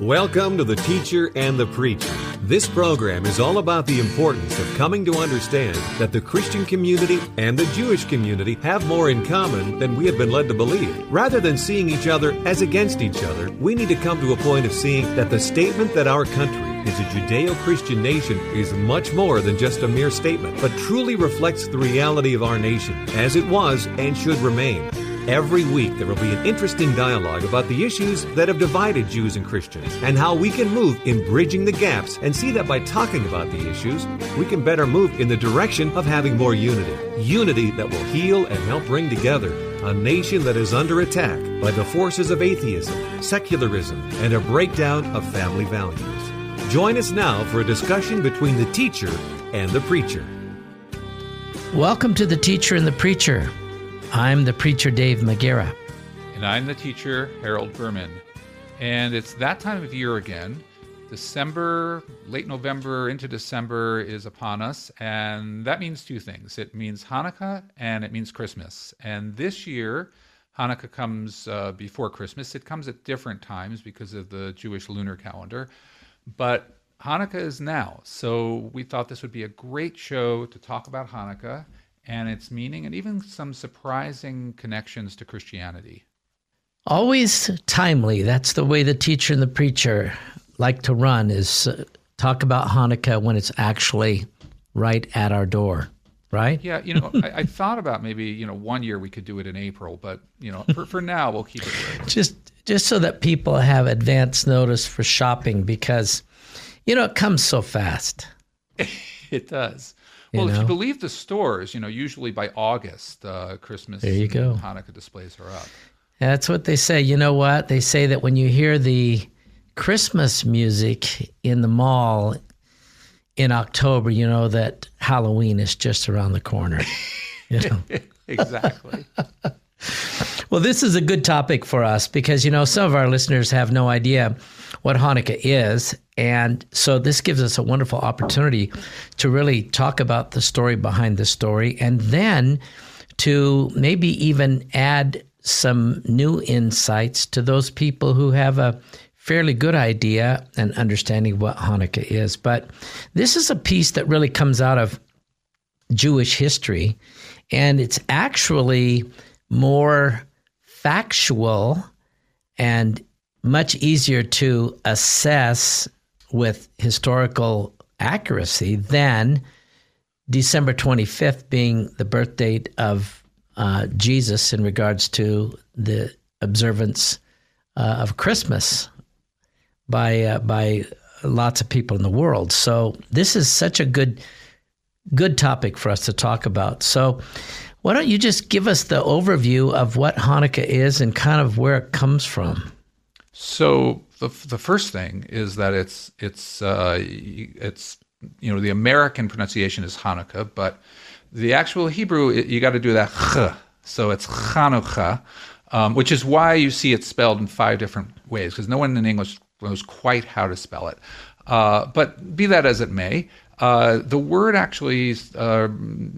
Welcome to The Teacher and the Preacher. This program is all about the importance of coming to understand that the Christian community and the Jewish community have more in common than we have been led to believe. Rather than seeing each other as against each other, we need to come to a point of seeing that the statement that our country is a Judeo Christian nation is much more than just a mere statement, but truly reflects the reality of our nation as it was and should remain. Every week, there will be an interesting dialogue about the issues that have divided Jews and Christians and how we can move in bridging the gaps and see that by talking about the issues, we can better move in the direction of having more unity. Unity that will heal and help bring together a nation that is under attack by the forces of atheism, secularism, and a breakdown of family values. Join us now for a discussion between the teacher and the preacher. Welcome to the teacher and the preacher. I'm the preacher Dave McGarrah. And I'm the teacher Harold Berman. And it's that time of year again. December, late November into December is upon us. And that means two things it means Hanukkah and it means Christmas. And this year, Hanukkah comes uh, before Christmas. It comes at different times because of the Jewish lunar calendar. But Hanukkah is now. So we thought this would be a great show to talk about Hanukkah and its meaning, and even some surprising connections to Christianity. Always timely. That's the way the teacher and the preacher like to run is uh, talk about Hanukkah when it's actually right at our door, right? Yeah, you know, I, I, thought about maybe you know one year we could do it in April, but you know, for, for now we'll keep it. Right. Just just so that people have advance notice for shopping because you know it comes so fast. it does. Well, know? if you believe the stores, you know, usually by August, uh, Christmas there you go. Hanukkah displays are up. That's what they say. You know what? They say that when you hear the Christmas music in the mall in October, you know that Halloween is just around the corner. You know? exactly. well, this is a good topic for us because, you know, some of our listeners have no idea what Hanukkah is. And so this gives us a wonderful opportunity to really talk about the story behind the story and then to maybe even add some new insights to those people who have a fairly good idea and understanding what Hanukkah is. But this is a piece that really comes out of Jewish history, and it's actually more factual and much easier to assess with historical accuracy than December 25th being the birth date of uh, Jesus in regards to the observance uh, of Christmas by uh, by lots of people in the world. So this is such a good good topic for us to talk about. So why don't you just give us the overview of what Hanukkah is and kind of where it comes from? So the the first thing is that it's it's uh, it's you know the American pronunciation is Hanukkah, but the actual Hebrew you got to do that ch. So it's Chanukah, um, which is why you see it spelled in five different ways because no one in English knows quite how to spell it. Uh, but be that as it may, uh, the word actually uh,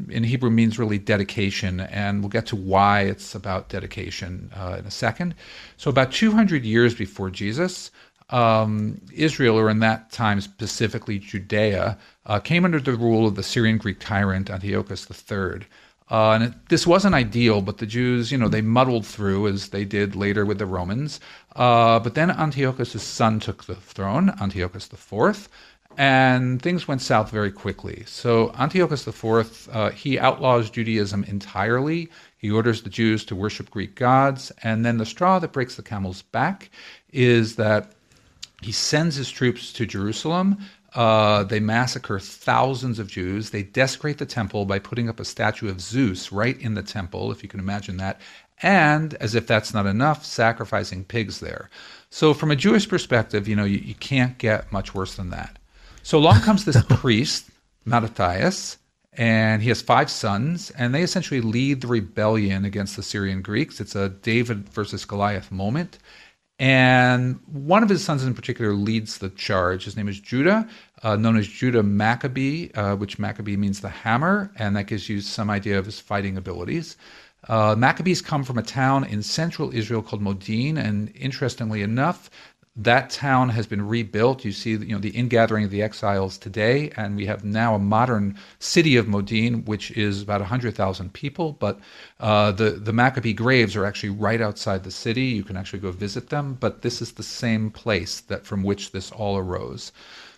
in Hebrew means really dedication, and we'll get to why it's about dedication uh, in a second. So, about 200 years before Jesus, um, Israel, or in that time specifically Judea, uh, came under the rule of the Syrian Greek tyrant Antiochus III. Uh, and it, this wasn't ideal, but the Jews, you know, they muddled through as they did later with the Romans. but then Antiochus' son took the throne, Antiochus IV and things went south very quickly. So Antiochus IV, uh, he outlaws Judaism entirely. He orders the Jews to worship Greek gods, and then the straw that breaks the camel's back is that he sends his troops to Jerusalem. Uh, they massacre thousands of Jews. They desecrate the temple by putting up a statue of Zeus right in the temple, if you can imagine that. And, as if that's not enough, sacrificing pigs there. So, from a Jewish perspective, you know, you, you can't get much worse than that. So along comes this priest, Mattathias, and he has five sons, and they essentially lead the rebellion against the Syrian Greeks. It's a David versus Goliath moment. And one of his sons in particular leads the charge. His name is Judah, uh, known as Judah Maccabee, uh, which Maccabee means the hammer, and that gives you some idea of his fighting abilities. Uh, Maccabees come from a town in central Israel called Modin, and interestingly enough, That town has been rebuilt. You see, you know, the ingathering of the exiles today, and we have now a modern city of Modin, which is about hundred thousand people. But uh, the the Maccabee graves are actually right outside the city. You can actually go visit them. But this is the same place that from which this all arose.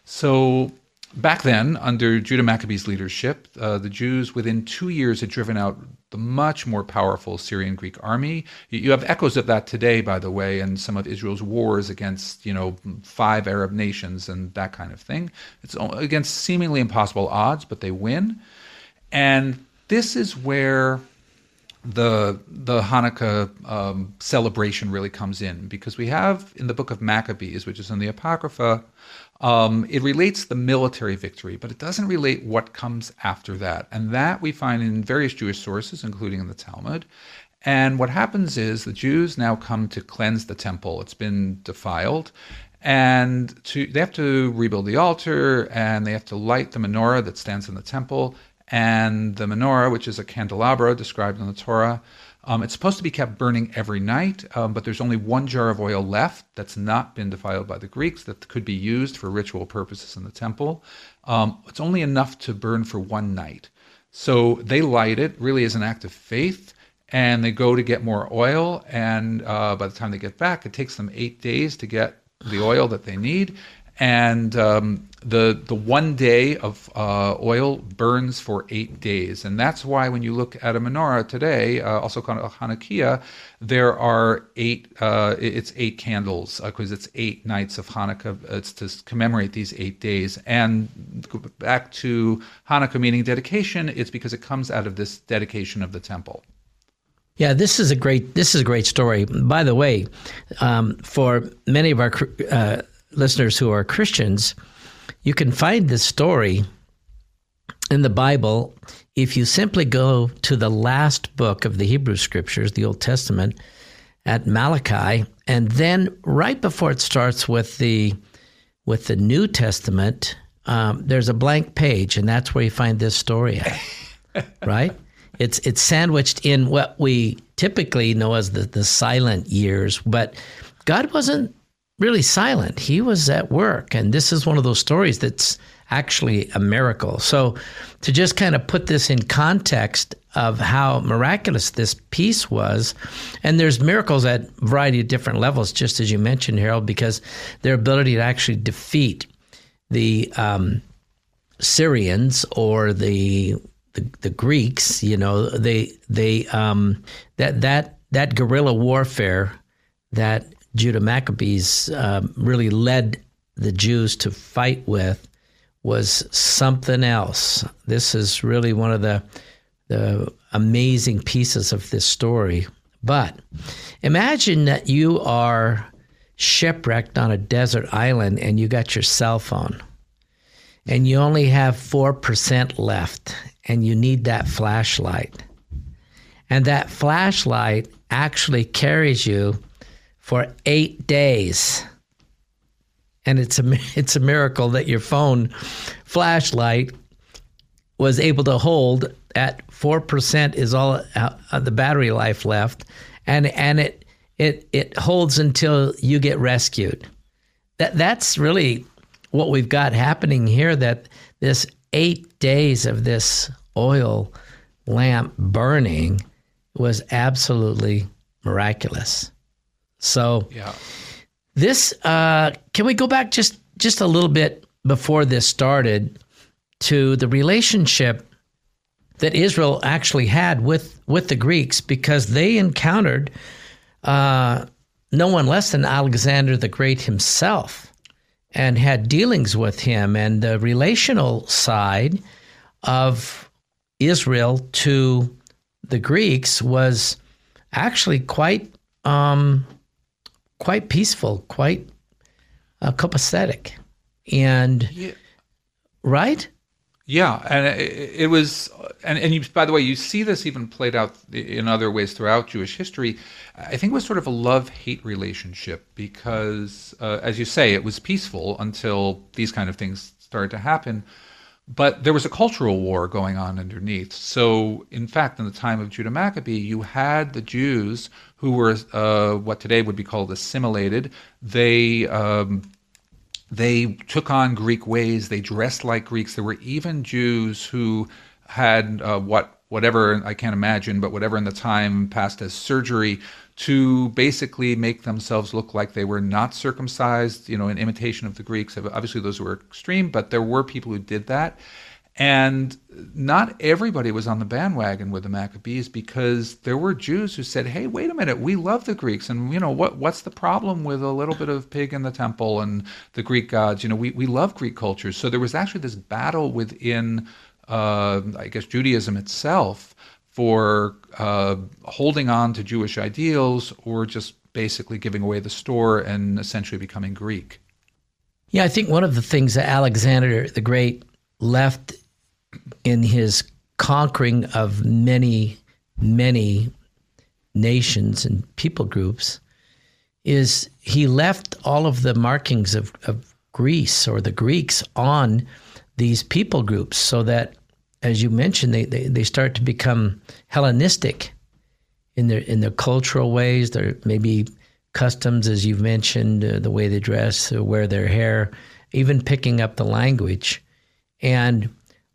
So back then, under Judah Maccabee's leadership, uh, the Jews within two years had driven out the much more powerful Syrian Greek army. You have echoes of that today, by the way, in some of Israel's wars against, you know, five Arab nations and that kind of thing. It's against seemingly impossible odds, but they win. And this is where the the Hanukkah um, celebration really comes in because we have in the book of Maccabees, which is in the Apocrypha, um, it relates the military victory, but it doesn't relate what comes after that, and that we find in various Jewish sources, including in the Talmud. And what happens is the Jews now come to cleanse the temple; it's been defiled, and to, they have to rebuild the altar and they have to light the menorah that stands in the temple and the menorah, which is a candelabra described in the Torah. Um, it's supposed to be kept burning every night, um, but there's only one jar of oil left that's not been defiled by the Greeks that could be used for ritual purposes in the temple. Um, it's only enough to burn for one night. So they light it really as an act of faith, and they go to get more oil. And uh, by the time they get back, it takes them eight days to get the oil that they need and um, the the one day of uh, oil burns for eight days, and that's why when you look at a menorah today, uh, also called a Hanukkiah, there are eight. Uh, it's eight candles because uh, it's eight nights of Hanukkah. It's to commemorate these eight days. And back to Hanukkah meaning dedication. It's because it comes out of this dedication of the temple. Yeah, this is a great this is a great story. By the way, um, for many of our uh, listeners who are Christians, you can find this story in the Bible if you simply go to the last book of the Hebrew Scriptures, the Old Testament, at Malachi, and then right before it starts with the with the New Testament, um, there's a blank page, and that's where you find this story at. right? It's it's sandwiched in what we typically know as the, the silent years, but God wasn't really silent. He was at work. And this is one of those stories that's actually a miracle. So, to just kind of put this in context of how miraculous this piece was, and there's miracles at a variety of different levels, just as you mentioned, Harold, because their ability to actually defeat the um, Syrians or the, the, the Greeks, you know, they they um, that that that guerrilla warfare that Judah Maccabees um, really led the Jews to fight with was something else. This is really one of the the amazing pieces of this story. But imagine that you are shipwrecked on a desert island and you got your cell phone and you only have 4% left and you need that flashlight. And that flashlight actually carries you for eight days. And it's a, it's a miracle that your phone flashlight was able to hold at 4% is all uh, the battery life left. And, and it, it, it holds until you get rescued. That, that's really what we've got happening here that this eight days of this oil lamp burning was absolutely miraculous. So, yeah. This uh, can we go back just just a little bit before this started to the relationship that Israel actually had with with the Greeks because they encountered uh, no one less than Alexander the Great himself and had dealings with him and the relational side of Israel to the Greeks was actually quite um, quite peaceful, quite uh, copacetic, and yeah. right. Yeah, and it, it was, and, and you, by the way, you see this even played out in other ways throughout Jewish history. I think it was sort of a love-hate relationship because, uh, as you say, it was peaceful until these kind of things started to happen. But there was a cultural war going on underneath. So, in fact, in the time of Judah Maccabee, you had the Jews who were uh, what today would be called assimilated. They um, they took on Greek ways. They dressed like Greeks. There were even Jews who had uh, what whatever I can't imagine, but whatever in the time passed as surgery to basically make themselves look like they were not circumcised, you know, in imitation of the Greeks. Obviously, those were extreme, but there were people who did that. And not everybody was on the bandwagon with the Maccabees because there were Jews who said, "Hey, wait a minute, we love the Greeks, and you know what? What's the problem with a little bit of pig in the temple and the Greek gods? You know, we we love Greek cultures." So there was actually this battle within, I guess, Judaism itself for uh, holding on to Jewish ideals or just basically giving away the store and essentially becoming Greek. Yeah, I think one of the things that Alexander the Great left in his conquering of many, many nations and people groups is he left all of the markings of, of Greece or the Greeks on these people groups so that as you mentioned, they, they, they start to become Hellenistic in their in their cultural ways. Their maybe customs, as you've mentioned, uh, the way they dress, uh, wear their hair, even picking up the language, and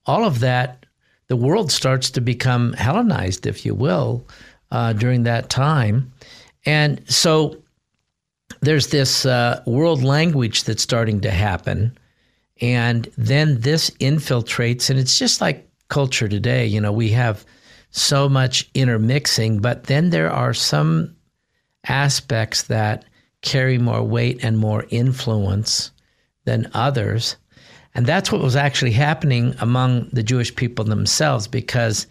all of that. The world starts to become Hellenized, if you will, uh, during that time, and so there's this uh, world language that's starting to happen. And then this infiltrates, and it's just like culture today. You know, we have so much intermixing, but then there are some aspects that carry more weight and more influence than others. And that's what was actually happening among the Jewish people themselves. Because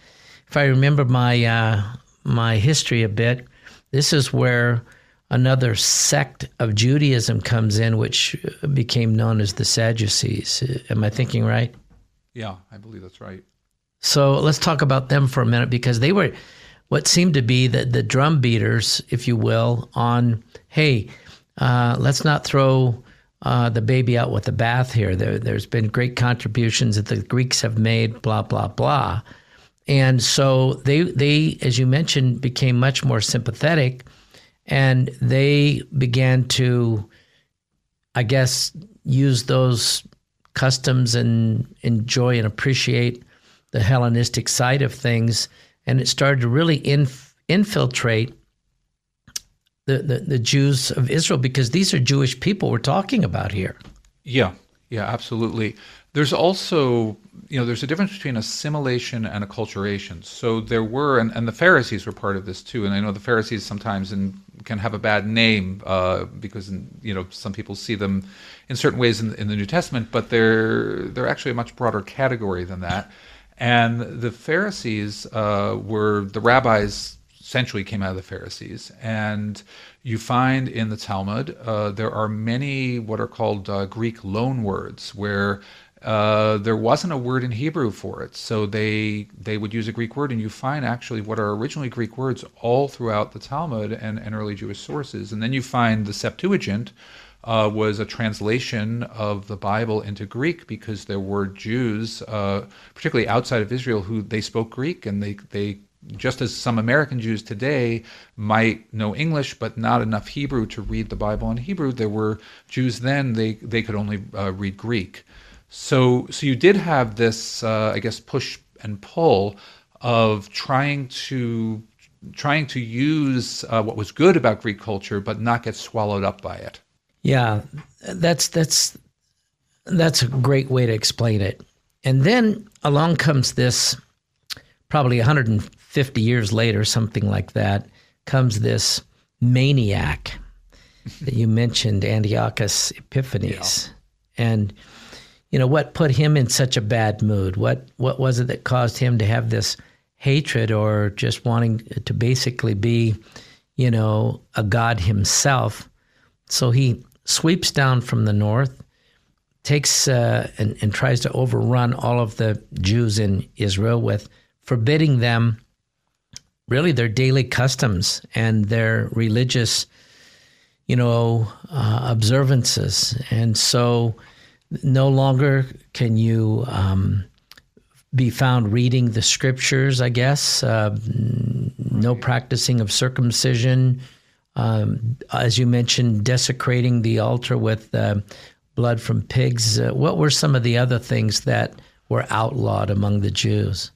if I remember my uh, my history a bit, this is where another sect of Judaism comes in, which became known as the Sadducees. Am I thinking right? Yeah, I believe that's right. So let's talk about them for a minute because they were what seemed to be the, the drum beaters, if you will, on, hey, uh, let's not throw uh, the baby out with the bath here. There, there's been great contributions that the Greeks have made, blah, blah, blah. And so they, they, as you mentioned, became much more sympathetic and they began to, I guess, use those customs and enjoy and appreciate the Hellenistic side of things, and it started to really inf- infiltrate the, the, the Jews of Israel because these are Jewish people we're talking about here. Yeah, yeah, absolutely. There's also, you know, there's a difference between assimilation and acculturation. So there were, and, and the Pharisees were part of this too. And I know the Pharisees sometimes in, can have a bad name uh, because, you know, some people see them in certain ways in, in the New Testament, but they're they're actually a much broader category than that. And the Pharisees uh, were the rabbis essentially came out of the Pharisees. And you find in the Talmud uh, there are many what are called uh, Greek loan words where uh, there wasn't a word in Hebrew for it, so they they would use a Greek word, and you find actually what are originally Greek words all throughout the Talmud and, and early Jewish sources, and then you find the Septuagint, uh, was a translation of the Bible into Greek because there were Jews, uh, particularly outside of Israel, who they spoke Greek and they they just as some American Jews today might know English but not enough Hebrew to read the Bible in Hebrew, there were Jews then they they could only uh, read Greek. So so you did have this uh, I guess push and pull of trying to trying to use uh, what was good about Greek culture but not get swallowed up by it. Yeah, that's that's that's a great way to explain it. And then along comes this, probably 150 years later, something like that, comes this maniac that you mentioned, Antiochus Epiphanes, yeah. and you know what put him in such a bad mood? What what was it that caused him to have this hatred or just wanting to basically be, you know, a god himself? So he sweeps down from the north, takes uh, and, and tries to overrun all of the Jews in Israel with forbidding them really their daily customs and their religious, you know, uh, observances. And so no longer can you um, be found reading the scriptures, I guess. Uh, no practicing of circumcision. Um, as you mentioned, desecrating the altar with uh, blood from pigs. Uh, what were some of the other things that were outlawed among the Jews?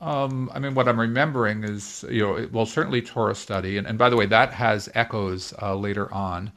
Um, I mean, what I'm remembering is, you know, well, certainly Torah study, and, and by the way, that has echoes uh, later on.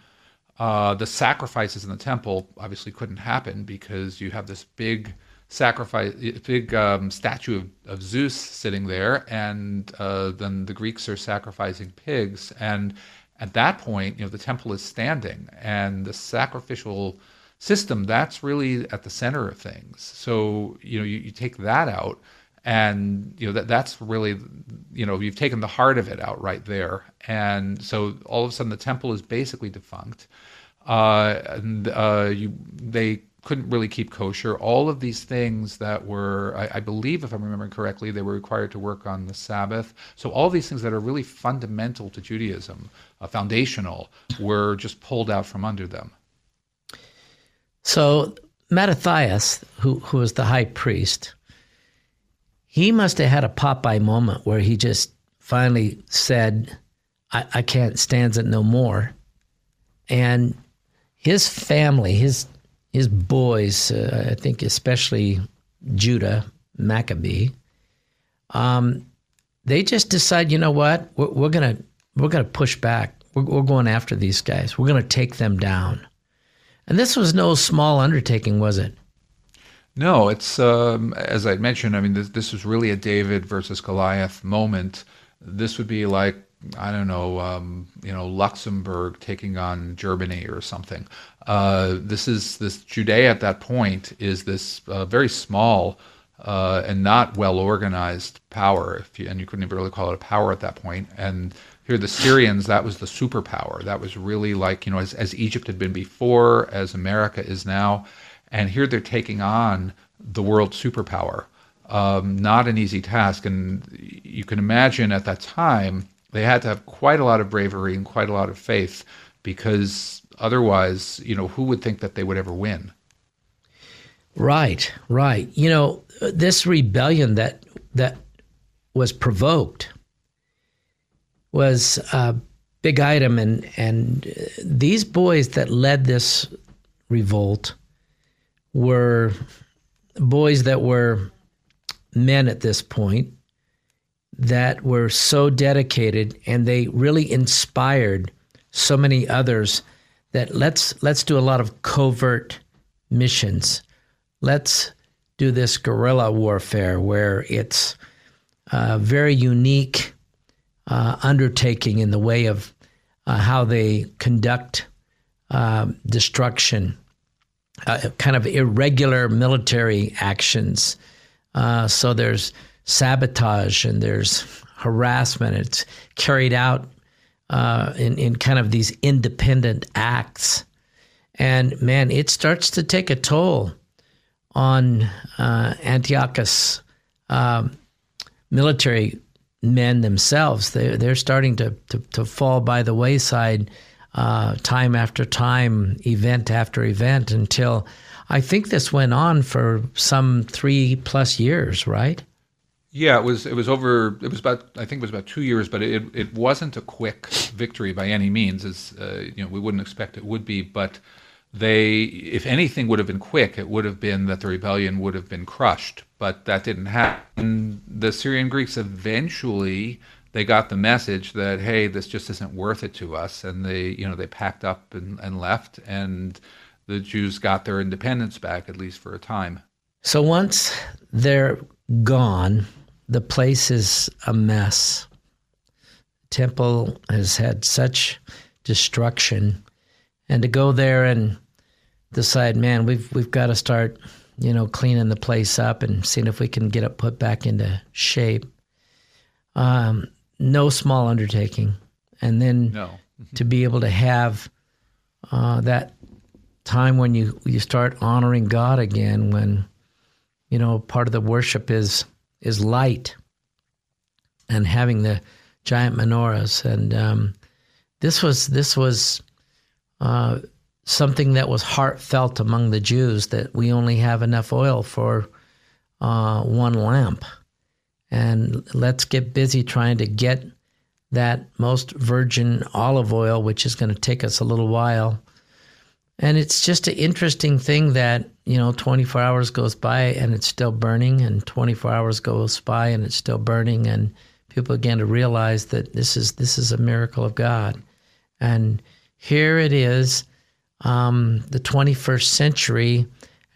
Uh, the sacrifices in the temple obviously couldn't happen because you have this big sacrifice, big um, statue of, of, Zeus sitting there, and uh, then the Greeks are sacrificing pigs, and at that point, you know, the temple is standing, and the sacrificial system that's really at the center of things. So, you know, you, you take that out and you know that that's really you know you've taken the heart of it out right there. And so all of a sudden the temple is basically defunct. Uh, and uh, you they couldn't really keep kosher. All of these things that were I, I, believe if i'm remembering correctly they were required to work on the sabbath. So all these things that are really fundamental to judaism uh, foundational were just pulled out from under them. So mattathias who, who was the high priest he must have had a Popeye moment where he just finally said, I, I can't stand it no more. And his family, his his boys, uh, I think especially Judah Maccabee, um, they just decide, you know what, we're, we're, gonna we're gonna push back. We're, we're going after these guys. We're gonna take them down. And this was no small undertaking, was it? No, it's um, as I mentioned. I mean, this, this was really a David versus Goliath moment. This would be like I don't know, um, you know, Luxembourg taking on Germany or something. Uh, this is this Judea at that point is this uh, very small uh, and not well organized power, if you, and you couldn't even really call it a power at that point. And here, the Syrians, that was the superpower. That was really like you know, as, as Egypt had been before, as America is now and here they're taking on the world superpower. Um, not an easy task, and you can imagine at that time they had to have quite a lot of bravery and quite a lot of faith because otherwise, you know, who would think that they would ever win? Right, right. You know, this rebellion that that was provoked was a big item, and and uh, these boys that led this revolt were boys that were men at this point that were so dedicated and they really inspired so many others that let's let's do a lot of covert missions. Let's do this guerrilla warfare where it's a very unique uh, undertaking in the way of uh, how they conduct uh, destruction uh, kind of irregular military actions. Uh, so there's sabotage and there's harassment. It's carried out uh, in, in kind of these independent acts. And man, it starts to take a toll on uh, Antiochus um, military men themselves. They, they're starting to, to, to fall by the wayside uh, time after time, event after event, until I think this went on for some three plus years, right? Yeah, it was. It was over. It was about. I think it was about two years, but it it wasn't a quick victory by any means. As uh, you know, we wouldn't expect it would be. But they, if anything, would have been quick. It would have been that the rebellion would have been crushed. But that didn't happen. The Syrian Greeks eventually they got the message that hey, this just isn't worth it to us, and they you know they packed up and, and left, and the Jews got their independence back at least for a time. So once they're gone, the place is a mess. Temple has had such destruction, and to go there and decide, man, we've we've got to start, you know, cleaning the place up and seeing if we can get it put back into shape. Um, no small undertaking. And then no. to be able to have uh, that time when you you start honoring God again, when you know part of the worship is is light, and having the giant menorahs, and um, this was this was uh, something that was heartfelt among the Jews that we only have enough oil for uh, one lamp. And let's get busy trying to get that most virgin olive oil, which is going to take us a little while. And it's just an interesting thing that, you know, 24 hours goes by and it's still burning, and 24 hours goes by and it's still burning. And people begin to realize that this is this is a miracle of God. And here it is, um, the 21st century,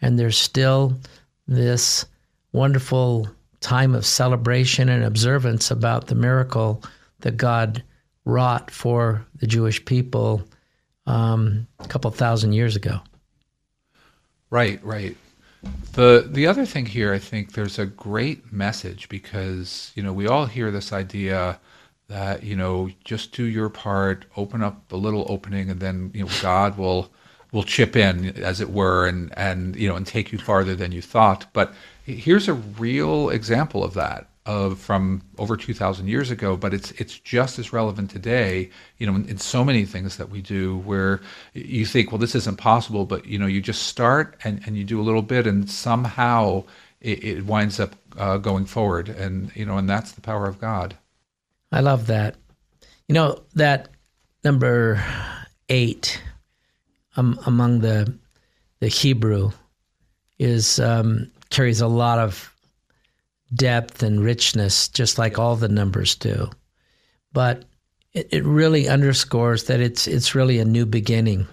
and there's still this wonderful time of celebration and observance about the miracle that God wrought for the Jewish people um, a couple thousand years ago. Right, right. The the other thing here, I think there's a great message because you know we all hear this idea that you know just do your part, open up a little opening, and then you know God will will chip in, as it were, and and you know and take you farther than you thought. But here's a real example of that of from over 2000 years ago but it's it's just as relevant today you know in, in, so many things that we do where you think well this isn't possible but you know you just start and, and you do a little bit and somehow it, it winds up uh, going forward. And you know and that's the power of god. I love that. You know that number eight um, among the the hebrew is um, carries a lot of depth and richness, just like all the numbers do. But it, it really underscores that it's it's really a new beginning,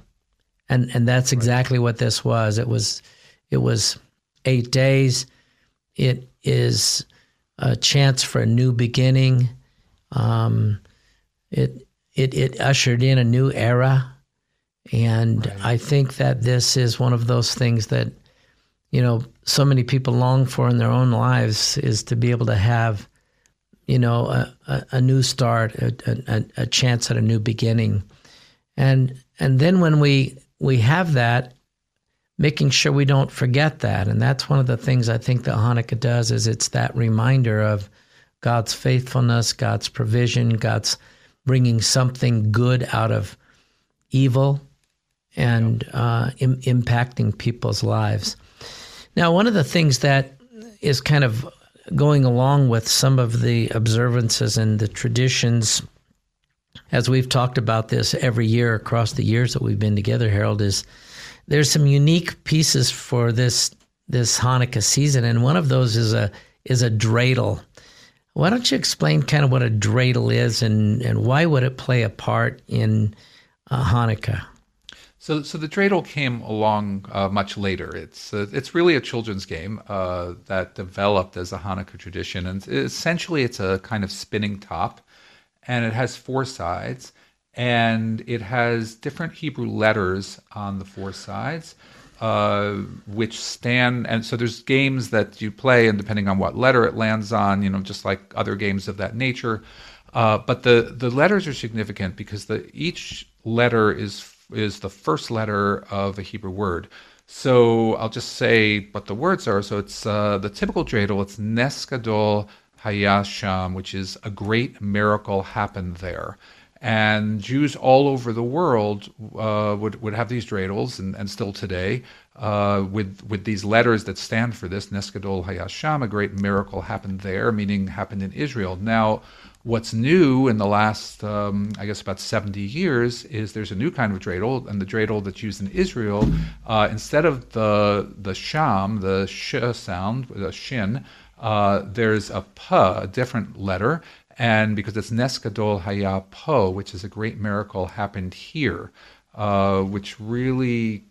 and and that's exactly what this was. It was it was eight days. It is a chance for a new beginning. Um, it it it ushered in a new era, and right. I think that this is one of those things that you know, so many people long for in their own lives is to be able to have, you know, a, a, a new start, a, a, a, chance at a new beginning, and and then when we we have that, making sure we don't forget that, and that's one of the things I think that Hanukkah does is it's that reminder of God's faithfulness, God's provision, God's bringing something good out of evil, and uh, Im- impacting people's lives. Now, one of the things that is kind of going along with some of the observances and the traditions, as we've talked about this every year across the years that we've been together, Harold, is there's some unique pieces for this this Hanukkah season, and one of those is a is a dreidel. Why don't you explain kind of what a dreidel is and, and why would it play a part in uh, Hanukkah? So, so the dreidel came along uh, much later. It's uh, it's really a children's game uh, that developed as a Hanukkah tradition, and essentially it's a kind of spinning top, and it has four sides, and it has different Hebrew letters on the four sides, uh, which stand. And so there's games that you play, and depending on what letter it lands on, you know, just like other games of that nature. Uh, but the the letters are significant because the each letter is is the first letter of a Hebrew word. So I'll just say what the words are. So it's uh, the typical dreidel. It's Nes Gadol Haya Sham, which is a great miracle happened there. And Jews all over the world uh, would would have these dreidels, and, and still today, uh, with with these letters that stand for this Nes Gadol Haya Sham, a great miracle happened there, meaning happened in Israel. Now What's new in the last, um, I guess, about 70 years is there's a new kind of dreidel, and the dreidel that's used in Israel, uh, instead of the the sham, the sh sound, the shin, uh, there's a p, a different letter, and because it's Nes Gadol Haya Po, which is a great miracle happened here, uh, which really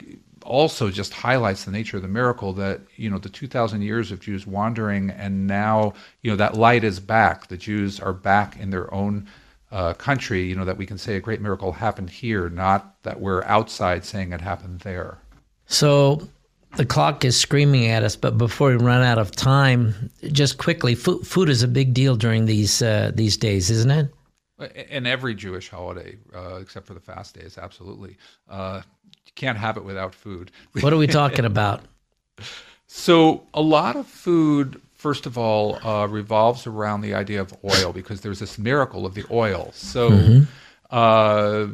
also just highlights the nature of the miracle that you know the 2000 years of Jews wandering and now you know that light is back. The Jews are back in their own uh, country you know that we can say a great miracle happened here not that we're outside saying it happened there. So the clock is screaming at us but before we run out of time just quickly food, food is a big deal during these uh, these days isn't it? In every Jewish holiday, uh, except for the fast days, absolutely. Uh, can't have it without food. What are we talking about? so, a lot of food, first of all, uh, revolves around the idea of oil because there's this miracle of the oil. So, mm-hmm. Uh,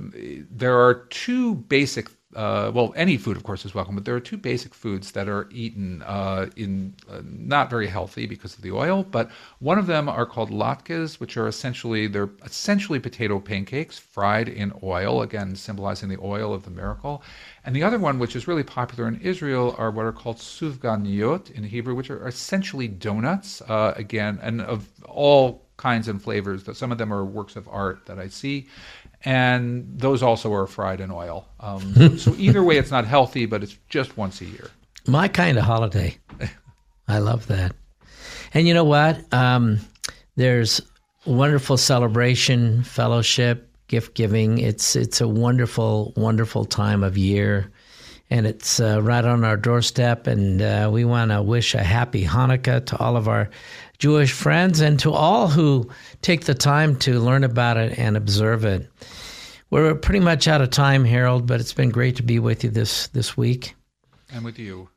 there are two basic uh, well, any food, of course, is welcome, but there are two basic foods that are eaten uh, in uh, not very healthy because of the oil. But one of them are called latkes, which are essentially they're essentially potato pancakes fried in oil, again symbolizing the oil of the miracle. And the other one, which is really popular in Israel, are what are called sufganiyot in Hebrew, which are essentially donuts, uh, again, and of all kinds and flavors. Some of them are works of art that I see and those also are fried in oil. Um, so, so, either way, it's not healthy, but it's just once a year. My kind of holiday. I love that. And you know what? Um, there's wonderful celebration, fellowship, gift giving. It's it's a wonderful, wonderful time of year, and it's uh, right on our doorstep. And uh, we want to wish a happy Hanukkah to all of our Jewish friends and to all who take the time to learn about it and observe it. We're pretty much out of time, Harold, but it's been great to be with you this this week. And with you.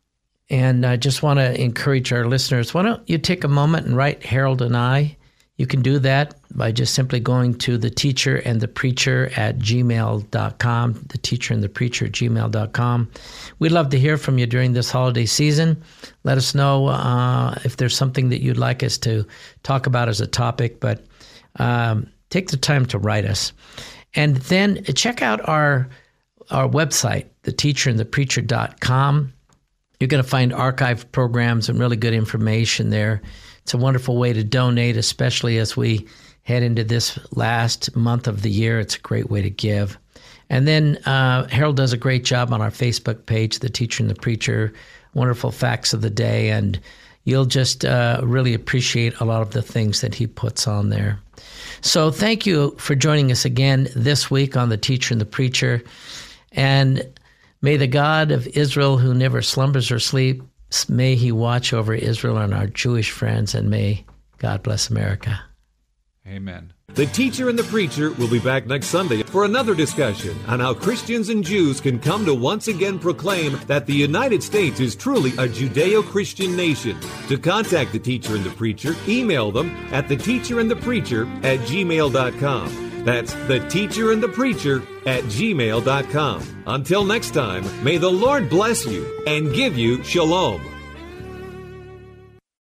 And I just want to encourage our listeners why don't you take a moment and write Harold and I? You can do that by just simply going to the teacher and the preacher at gmail.com, the teacher and the preacher at gmail.com. We'd love to hear from you during this holiday season. Let us know uh, if there's something that you'd like us to talk about as a topic, but um, take the time to write us. And then check out our, our website, theteacherandthepreacher.com. You're going to find archived programs and really good information there. It's a wonderful way to donate, especially as we head into this last month of the year. It's a great way to give. And then uh, Harold does a great job on our Facebook page, The Teacher and the Preacher, wonderful facts of the day. And you'll just uh, really appreciate a lot of the things that he puts on there. So thank you for joining us again this week on The Teacher and the Preacher. And may the God of Israel, who never slumbers or sleeps, may he watch over Israel and our Jewish friends, and may God bless America. Amen. The teacher and the preacher will be back next Sunday for another discussion on how Christians and Jews can come to once again proclaim that the United States is truly a Judeo Christian nation. To contact the teacher and the preacher, email them at the teacher and the preacher at gmail.com. That's the teacher and the preacher at gmail.com. Until next time, may the Lord bless you and give you shalom.